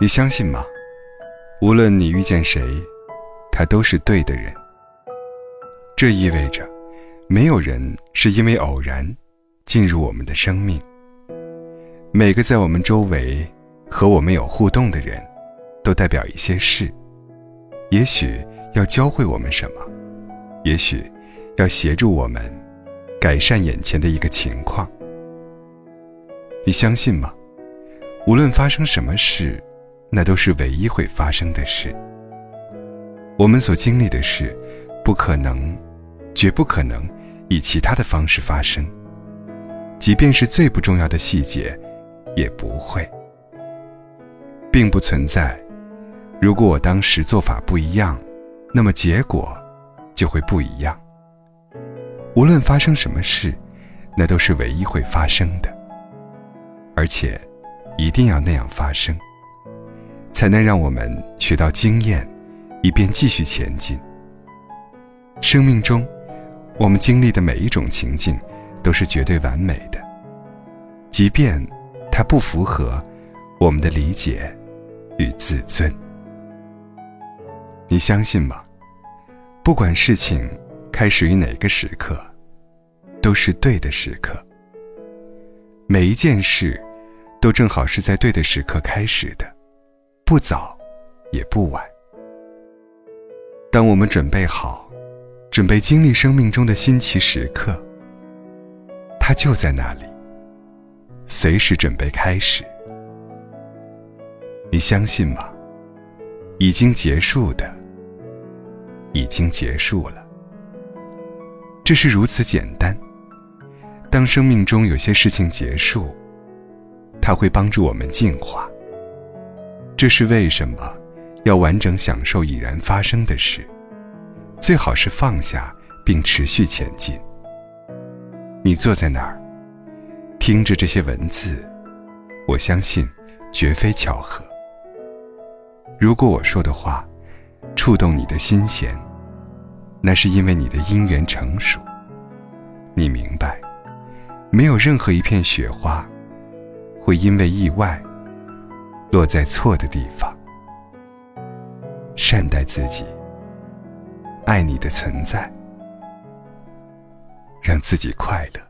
你相信吗？无论你遇见谁，他都是对的人。这意味着，没有人是因为偶然进入我们的生命。每个在我们周围和我们有互动的人，都代表一些事，也许要教会我们什么，也许要协助我们改善眼前的一个情况。你相信吗？无论发生什么事。那都是唯一会发生的事。我们所经历的事，不可能，绝不可能以其他的方式发生。即便是最不重要的细节，也不会，并不存在。如果我当时做法不一样，那么结果就会不一样。无论发生什么事，那都是唯一会发生的，而且一定要那样发生。才能让我们学到经验，以便继续前进。生命中，我们经历的每一种情境，都是绝对完美的，即便它不符合我们的理解与自尊。你相信吗？不管事情开始于哪个时刻，都是对的时刻。每一件事，都正好是在对的时刻开始的。不早，也不晚。当我们准备好，准备经历生命中的新奇时刻，它就在那里，随时准备开始。你相信吗？已经结束的，已经结束了。这是如此简单。当生命中有些事情结束，它会帮助我们进化。这是为什么？要完整享受已然发生的事，最好是放下并持续前进。你坐在那儿，听着这些文字，我相信绝非巧合。如果我说的话触动你的心弦，那是因为你的因缘成熟。你明白，没有任何一片雪花会因为意外。落在错的地方，善待自己，爱你的存在，让自己快乐。